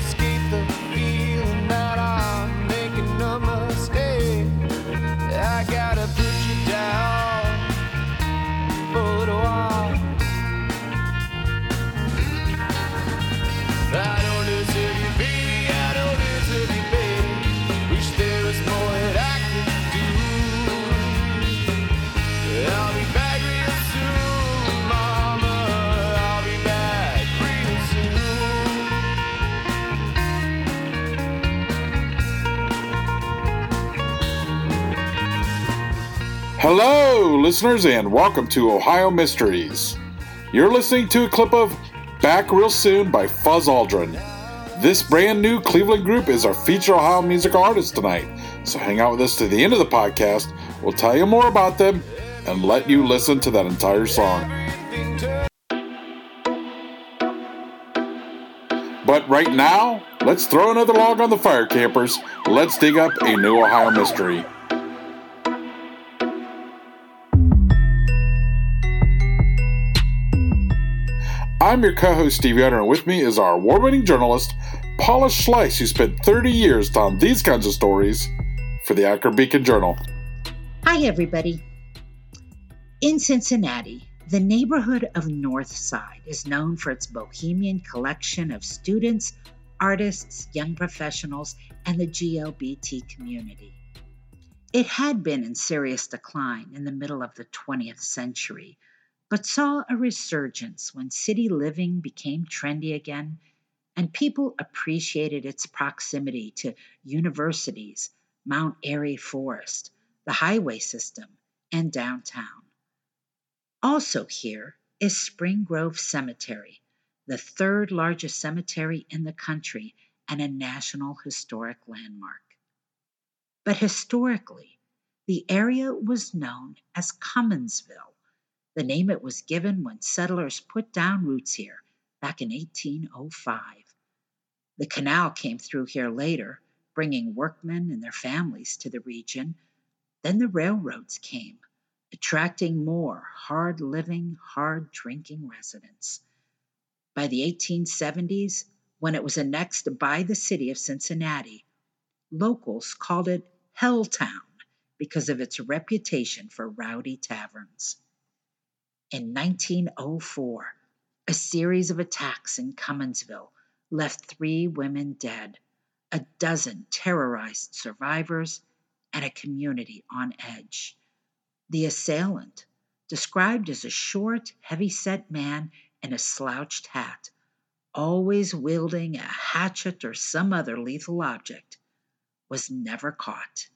escape listeners, and welcome to Ohio Mysteries. You're listening to a clip of Back Real Soon by Fuzz Aldrin. This brand new Cleveland group is our feature Ohio musical artist tonight, so hang out with us to the end of the podcast. We'll tell you more about them and let you listen to that entire song. But right now, let's throw another log on the fire, campers. Let's dig up a new Ohio mystery. I'm your co host, Steve Yoder, and with me is our award winning journalist, Paula Schleis, who spent 30 years telling these kinds of stories for the Akron Beacon Journal. Hi, everybody. In Cincinnati, the neighborhood of North Side is known for its bohemian collection of students, artists, young professionals, and the GLBT community. It had been in serious decline in the middle of the 20th century, but saw a resurgence when city living became trendy again and people appreciated its proximity to universities, Mount Airy Forest, the highway system, and downtown. Also, here is Spring Grove Cemetery, the third largest cemetery in the country and a National Historic Landmark. But historically, the area was known as Cumminsville, the name it was given when settlers put down roots here back in 1805. The canal came through here later, bringing workmen and their families to the region. Then the railroads came, attracting more hard living, hard drinking residents. By the 1870s, when it was annexed by the city of Cincinnati, locals called it Helltown because of its reputation for rowdy taverns. In 1904, a series of attacks in Cumminsville left three women dead, a dozen terrorized survivors, and a community on edge. The assailant, described as a short, heavy-set man in a slouched hat, always wielding a hatchet or some other lethal object, was never caught.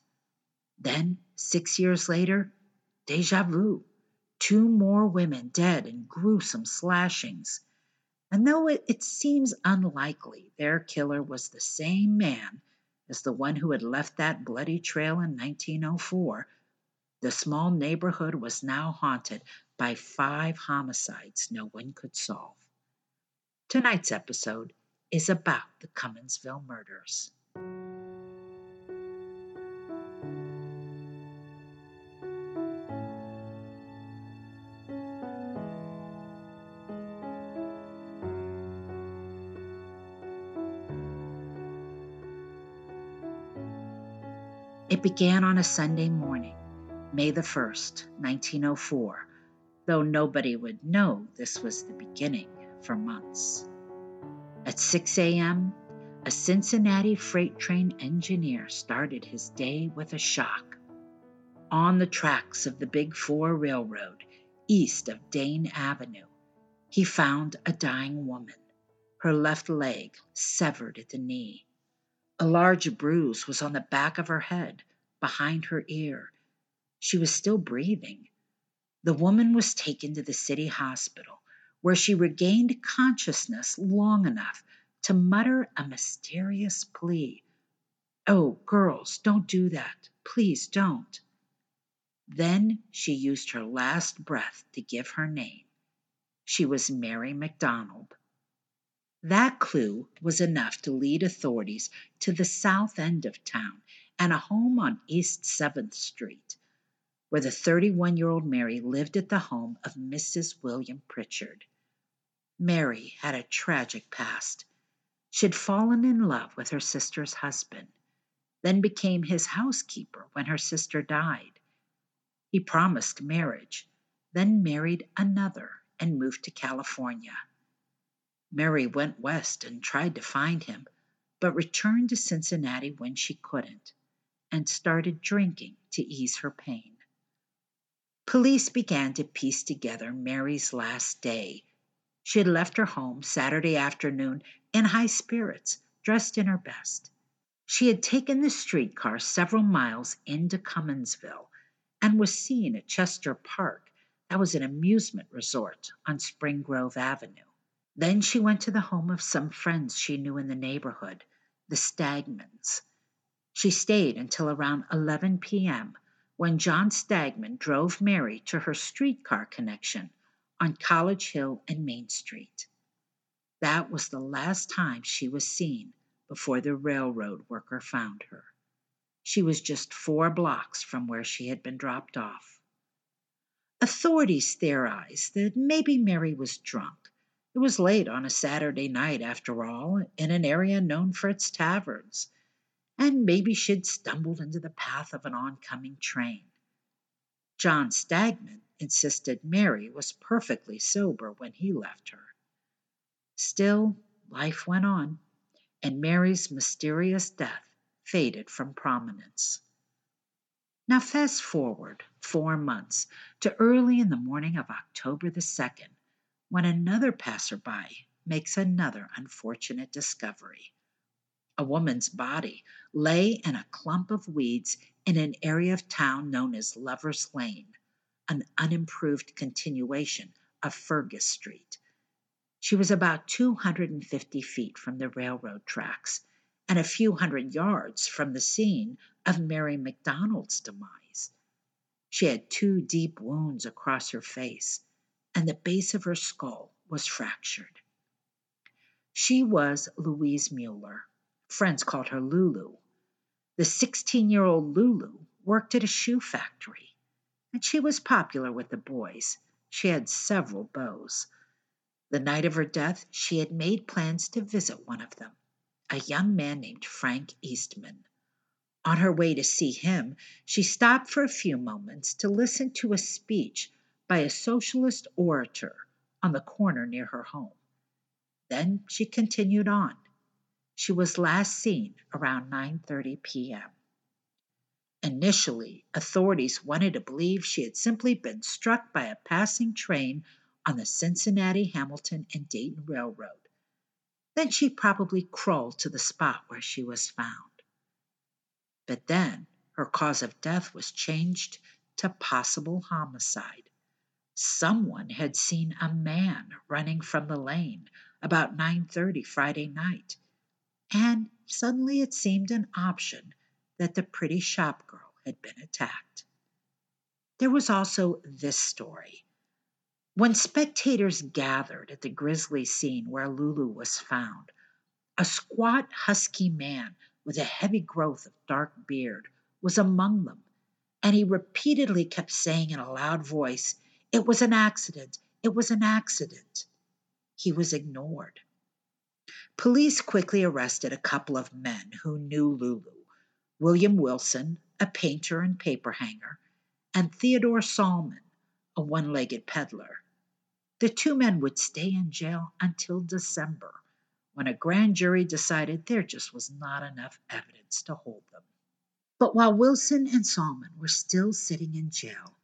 Then, six years later, deja vu. Two more women dead in gruesome slashings. And though it, it seems unlikely their killer was the same man as the one who had left that bloody trail in 1904, the small neighborhood was now haunted by five homicides no one could solve. Tonight's episode is about the Cumminsville murders. Began on a Sunday morning, May the 1st, 1904, though nobody would know this was the beginning for months. At 6 a.m., a Cincinnati freight train engineer started his day with a shock. On the tracks of the Big Four Railroad, east of Dane Avenue, he found a dying woman, her left leg severed at the knee. A large bruise was on the back of her head, behind her ear. She was still breathing. The woman was taken to the city hospital, where she regained consciousness long enough to mutter a mysterious plea. Oh, girls, don't do that. Please don't. Then she used her last breath to give her name. She was Mary McDonald. That clue was enough to lead authorities to the south end of town and a home on East 7th Street, where the 31 year old Mary lived at the home of Mrs. William Pritchard. Mary had a tragic past. She had fallen in love with her sister's husband, then became his housekeeper when her sister died. He promised marriage, then married another and moved to California. Mary went west and tried to find him, but returned to Cincinnati when she couldn't and started drinking to ease her pain. Police began to piece together Mary's last day. She had left her home Saturday afternoon in high spirits, dressed in her best. She had taken the streetcar several miles into Cumminsville and was seen at Chester Park, that was an amusement resort on Spring Grove Avenue. Then she went to the home of some friends she knew in the neighborhood, the Stagmans. She stayed until around 11 p.m. when John Stagman drove Mary to her streetcar connection on College Hill and Main Street. That was the last time she was seen before the railroad worker found her. She was just four blocks from where she had been dropped off. Authorities theorized that maybe Mary was drunk it was late on a Saturday night, after all, in an area known for its taverns, and maybe she'd stumbled into the path of an oncoming train. John Stagman insisted Mary was perfectly sober when he left her. Still, life went on, and Mary's mysterious death faded from prominence. Now, fast forward four months to early in the morning of October the 2nd, when another passerby makes another unfortunate discovery. A woman's body lay in a clump of weeds in an area of town known as Lover's Lane, an unimproved continuation of Fergus Street. She was about 250 feet from the railroad tracks and a few hundred yards from the scene of Mary McDonald's demise. She had two deep wounds across her face and the base of her skull was fractured. She was Louise Mueller. Friends called her Lulu. The 16 year old Lulu worked at a shoe factory, and she was popular with the boys. She had several beaux. The night of her death, she had made plans to visit one of them, a young man named Frank Eastman. On her way to see him, she stopped for a few moments to listen to a speech by a socialist orator on the corner near her home. Then she continued on. She was last seen around 9:30 p.m. Initially, authorities wanted to believe she had simply been struck by a passing train on the Cincinnati, Hamilton, and Dayton Railroad. Then she probably crawled to the spot where she was found. But then her cause of death was changed to possible homicide. Someone had seen a man running from the lane about 9:30 Friday night, and suddenly it seemed an option that the pretty shop girl had been attacked. There was also this story. When spectators gathered at the grisly scene where Lulu was found, a squat, husky man with a heavy growth of dark beard was among them, and he repeatedly kept saying in a loud voice, it was an accident. It was an accident. He was ignored. Police quickly arrested a couple of men who knew Lulu William Wilson, a painter and paper hanger, and Theodore Salmon, a one legged peddler. The two men would stay in jail until December, when a grand jury decided there just was not enough evidence to hold them. But while Wilson and Salmon were still sitting in jail,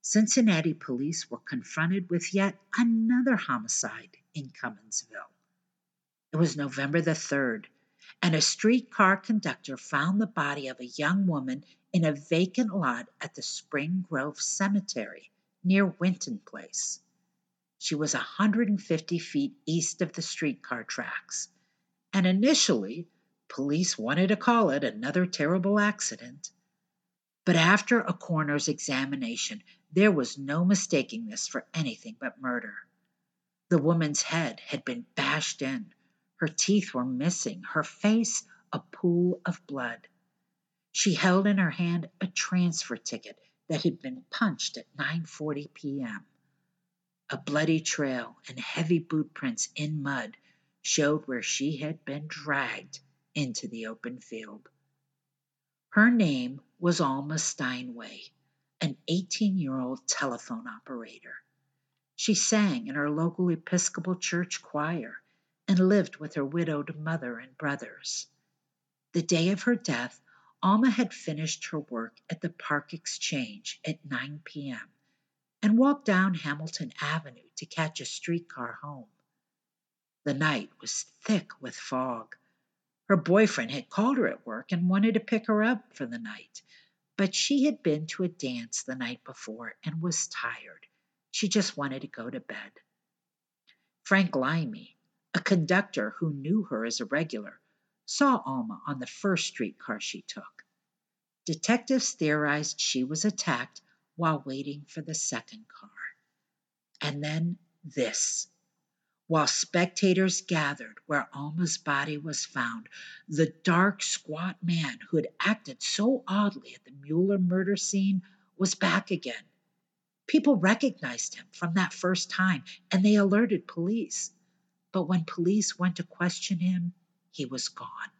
Cincinnati police were confronted with yet another homicide in Cumminsville. It was November the 3rd, and a streetcar conductor found the body of a young woman in a vacant lot at the Spring Grove Cemetery near Winton Place. She was 150 feet east of the streetcar tracks, and initially, police wanted to call it another terrible accident. But after a coroner's examination, there was no mistaking this for anything but murder. The woman's head had been bashed in, her teeth were missing, her face a pool of blood. She held in her hand a transfer ticket that had been punched at 9:40 p.m. A bloody trail and heavy boot prints in mud showed where she had been dragged into the open field. Her name was Alma Steinway, an 18 year old telephone operator. She sang in her local Episcopal church choir and lived with her widowed mother and brothers. The day of her death, Alma had finished her work at the Park Exchange at 9 p.m. and walked down Hamilton Avenue to catch a streetcar home. The night was thick with fog. Her boyfriend had called her at work and wanted to pick her up for the night, but she had been to a dance the night before and was tired. She just wanted to go to bed. Frank Limey, a conductor who knew her as a regular, saw Alma on the first streetcar she took. Detectives theorized she was attacked while waiting for the second car. And then this. While spectators gathered where Alma's body was found, the dark, squat man who had acted so oddly at the Mueller murder scene was back again. People recognized him from that first time and they alerted police. But when police went to question him, he was gone.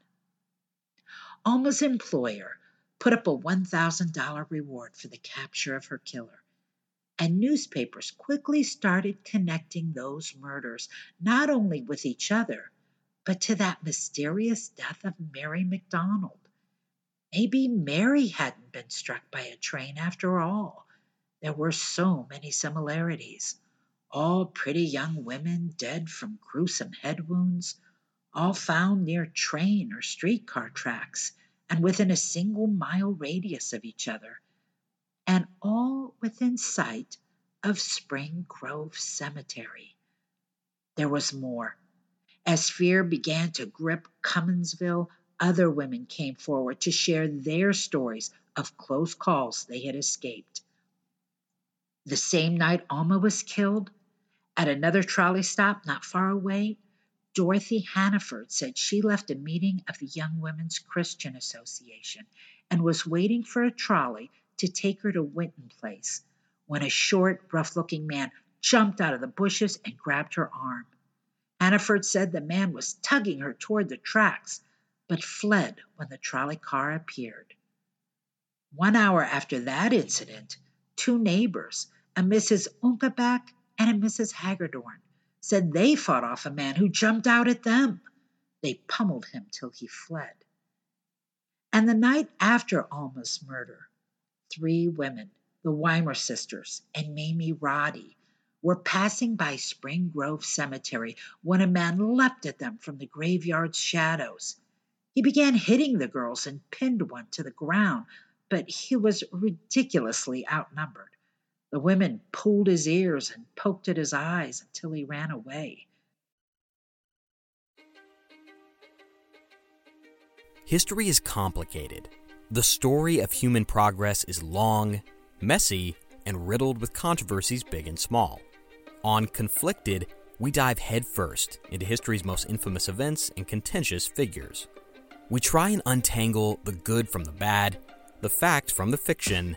Alma's employer put up a $1,000 reward for the capture of her killer and newspapers quickly started connecting those murders not only with each other, but to that mysterious death of Mary McDonald. Maybe Mary hadn't been struck by a train after all. There were so many similarities. All pretty young women dead from gruesome head wounds, all found near train or streetcar tracks and within a single mile radius of each other and all within sight of Spring Grove Cemetery. There was more. As fear began to grip Cumminsville, other women came forward to share their stories of close calls they had escaped. The same night Alma was killed, at another trolley stop not far away, Dorothy Hannaford said she left a meeting of the Young Women's Christian Association and was waiting for a trolley to take her to Winton Place when a short, rough looking man jumped out of the bushes and grabbed her arm. Hannaford said the man was tugging her toward the tracks, but fled when the trolley car appeared. One hour after that incident, two neighbors, a Mrs. Unkeback and a Mrs. Hagedorn, said they fought off a man who jumped out at them. They pummeled him till he fled. And the night after Alma's murder, three women, the Weimer sisters and Mamie Roddy, were passing by Spring Grove Cemetery when a man leapt at them from the graveyard's shadows. He began hitting the girls and pinned one to the ground, but he was ridiculously outnumbered. The women pulled his ears and poked at his eyes until he ran away. History is complicated. The story of human progress is long, messy, and riddled with controversies big and small. On Conflicted, we dive headfirst into history's most infamous events and contentious figures. We try and untangle the good from the bad, the fact from the fiction,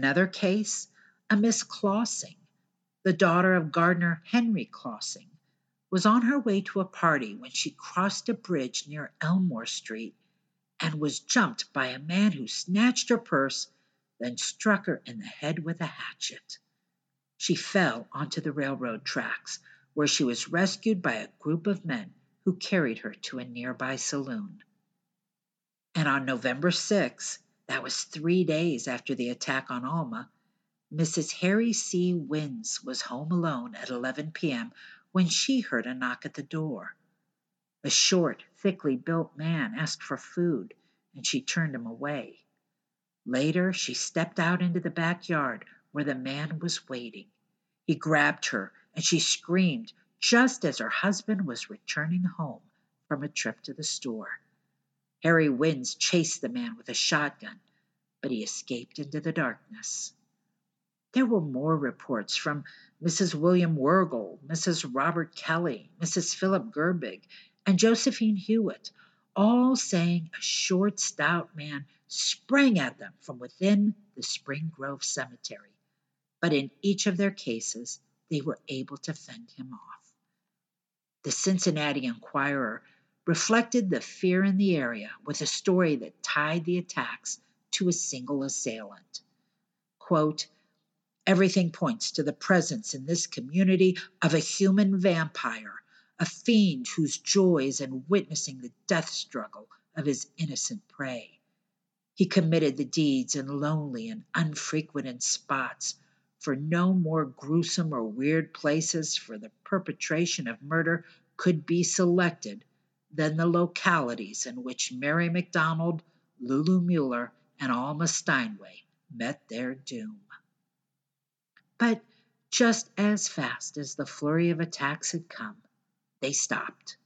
Another case, a Miss Clausing, the daughter of gardener Henry Clausing, was on her way to a party when she crossed a bridge near Elmore Street and was jumped by a man who snatched her purse then struck her in the head with a hatchet. She fell onto the railroad tracks, where she was rescued by a group of men who carried her to a nearby saloon. And on November 6, that was three days after the attack on Alma, Mrs. Harry C. Winds was home alone at 11 p.m. when she heard a knock at the door. A short, thickly built man asked for food, and she turned him away. Later, she stepped out into the backyard where the man was waiting. He grabbed her, and she screamed just as her husband was returning home from a trip to the store. Harry Winds chased the man with a shotgun, but he escaped into the darkness. There were more reports from Mrs. William Wergel, Mrs. Robert Kelly, Mrs. Philip Gerbig, and Josephine Hewitt, all saying a short, stout man sprang at them from within the Spring Grove Cemetery. But in each of their cases, they were able to fend him off. The Cincinnati Enquirer reflected the fear in the area with a story that tied the attacks to a single assailant. Quote, Everything points to the presence in this community of a human vampire, a fiend whose joy is in witnessing the death struggle of his innocent prey. He committed the deeds in lonely and unfrequented spots, for no more gruesome or weird places for the perpetration of murder could be selected than the localities in which Mary McDonald, Lulu Mueller, and Alma Steinway met their doom. But just as fast as the flurry of attacks had come, they stopped.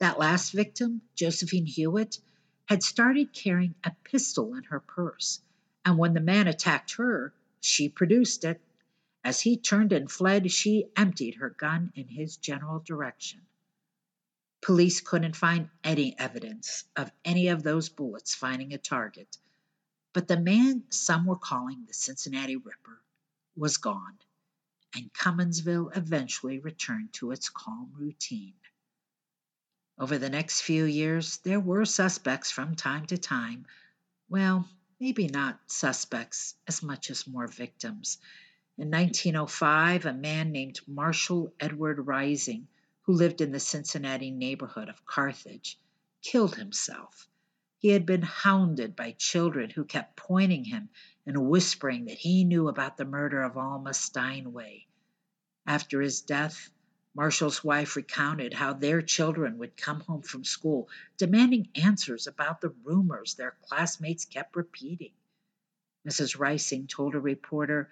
That last victim, Josephine Hewitt, had started carrying a pistol in her purse, and when the man attacked her, she produced it. As he turned and fled, she emptied her gun in his general direction. Police couldn't find any evidence of any of those bullets finding a target, but the man some were calling the Cincinnati Ripper was gone, and Cumminsville eventually returned to its calm routine. Over the next few years, there were suspects from time to time. Well, maybe not suspects as much as more victims. In 1905, a man named Marshall Edward Rising, who lived in the Cincinnati neighborhood of Carthage, killed himself. He had been hounded by children who kept pointing him and whispering that he knew about the murder of Alma Steinway. After his death, Marshall's wife recounted how their children would come home from school demanding answers about the rumors their classmates kept repeating. Mrs. Rising told a reporter,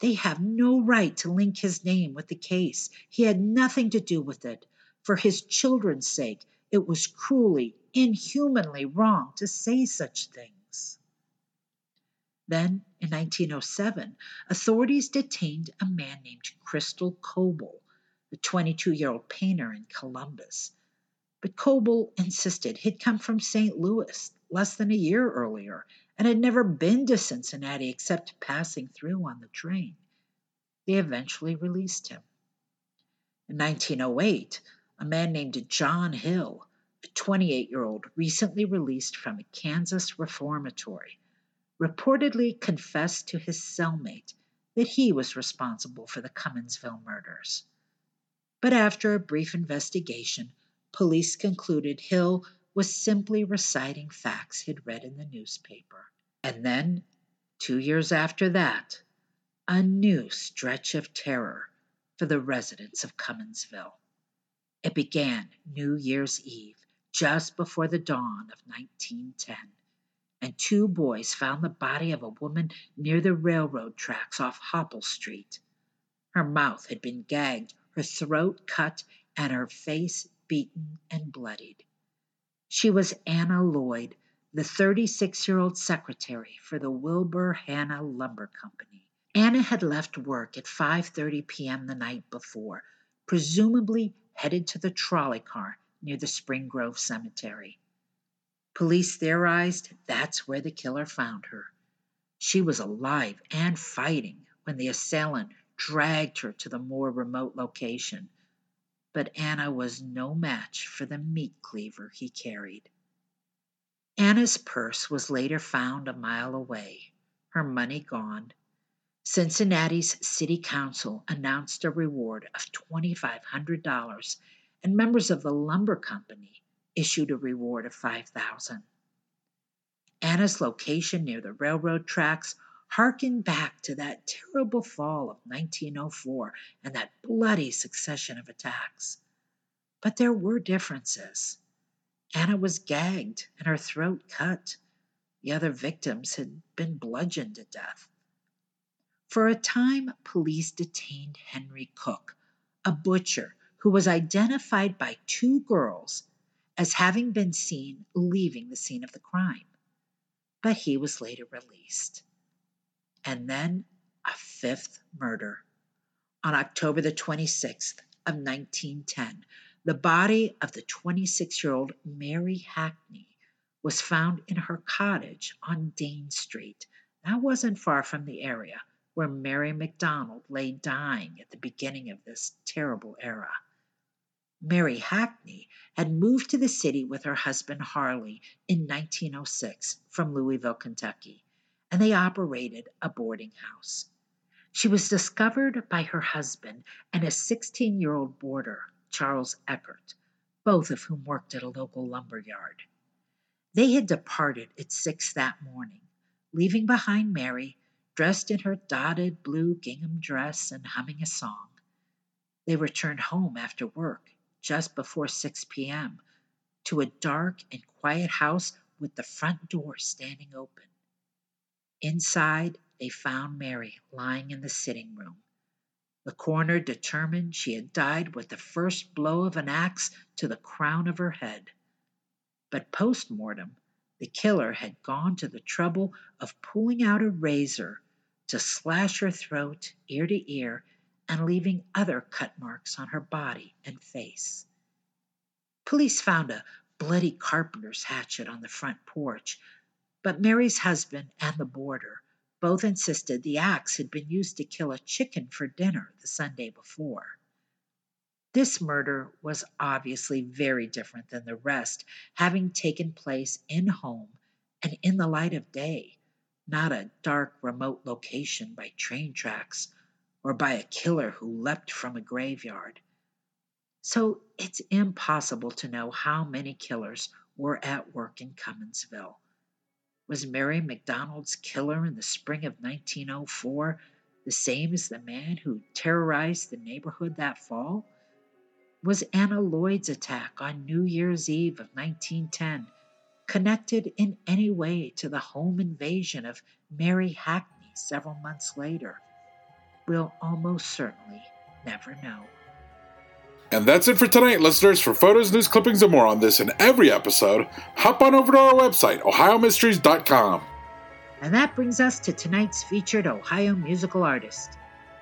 They have no right to link his name with the case. He had nothing to do with it. For his children's sake, it was cruelly, inhumanly wrong to say such things. Then, in 1907, authorities detained a man named Crystal Coble, a 22 year old painter in Columbus. But Coble insisted he'd come from St. Louis less than a year earlier and had never been to Cincinnati except passing through on the train. They eventually released him. In 1908, a man named John Hill, a 28 year old recently released from a Kansas reformatory, reportedly confessed to his cellmate that he was responsible for the Cumminsville murders. But after a brief investigation, police concluded Hill was simply reciting facts he'd read in the newspaper. And then, two years after that, a new stretch of terror for the residents of Cumminsville. It began New Year's Eve, just before the dawn of 1910 and two boys found the body of a woman near the railroad tracks off Hopple Street. Her mouth had been gagged, her throat cut, and her face beaten and bloodied. She was Anna Lloyd, the 36 year old secretary for the Wilbur Hanna Lumber Company. Anna had left work at 5:30 p.m. the night before, presumably headed to the trolley car near the Spring Grove Cemetery. Police theorized that's where the killer found her. She was alive and fighting when the assailant dragged her to the more remote location. But Anna was no match for the meat cleaver he carried. Anna's purse was later found a mile away, her money gone. Cincinnati's city council announced a reward of $2,500, and members of the lumber company issued a reward of 5000 Anna's location near the railroad tracks harkened back to that terrible fall of 1904 and that bloody succession of attacks. But there were differences. Anna was gagged and her throat cut. The other victims had been bludgeoned to death. For a time, police detained Henry Cook, a butcher who was identified by two girls as having been seen leaving the scene of the crime. But he was later released. And then a fifth murder. On October the 26th of 1910, the body of the 26 year old Mary Hackney was found in her cottage on Dane Street. That wasn't far from the area where Mary McDonald lay dying at the beginning of this terrible era. Mary Hackney had moved to the city with her husband Harley in 1906 from Louisville, Kentucky and they operated a boarding house. She was discovered by her husband and a 16 year old boarder, Charles Eckert, both of whom worked at a local lumber yard. They had departed at six that morning, leaving behind Mary, dressed in her dotted blue gingham dress and humming a song. They returned home after work just before 6 p.m. to a dark and quiet house with the front door standing open. Inside, they found Mary lying in the sitting room. The coroner determined she had died with the first blow of an axe to the crown of her head. But post mortem, the killer had gone to the trouble of pulling out a razor to slash her throat ear to ear and leaving other cut marks on her body and face. Police found a bloody carpenter's hatchet on the front porch, but Mary's husband and the boarder both insisted the axe had been used to kill a chicken for dinner the Sunday before. This murder was obviously very different than the rest, having taken place in home and in the light of day, not a dark, remote location by train tracks or by a killer who leapt from a graveyard. So it's impossible to know how many killers were at work in Cumminsville. Was Mary McDonald's killer in the spring of 1904 the same as the man who terrorized the neighborhood that fall? Was Anna Lloyd's attack on New Year's Eve of 1910 connected in any way to the home invasion of Mary Hackney several months later? We'll almost certainly never know. And that's it for tonight, listeners. For photos, news clippings, and more on this and every episode, hop on over to our website, ohiomysteries.com. And that brings us to tonight's featured Ohio musical artist.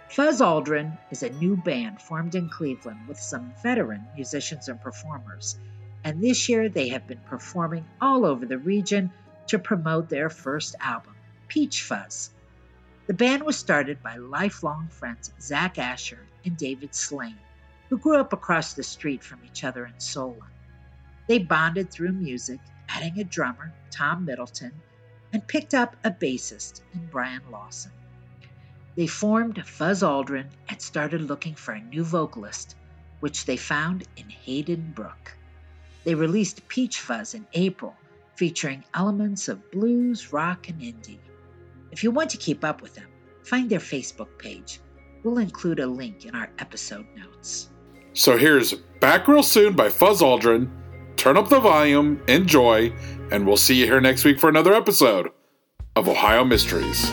Fuzz Aldrin is a new band formed in Cleveland with some veteran musicians and performers. And this year they have been performing all over the region to promote their first album, Peach Fuzz. The band was started by lifelong friends Zach Asher and David Slane who grew up across the street from each other in Solon. They bonded through music, adding a drummer, Tom Middleton, and picked up a bassist in Brian Lawson. They formed Fuzz Aldrin and started looking for a new vocalist, which they found in Hayden Brook. They released Peach Fuzz in April, featuring elements of blues, rock, and indie. If you want to keep up with them, find their Facebook page. We'll include a link in our episode notes. So here's Back Real Soon by Fuzz Aldrin. Turn up the volume, enjoy, and we'll see you here next week for another episode of Ohio Mysteries.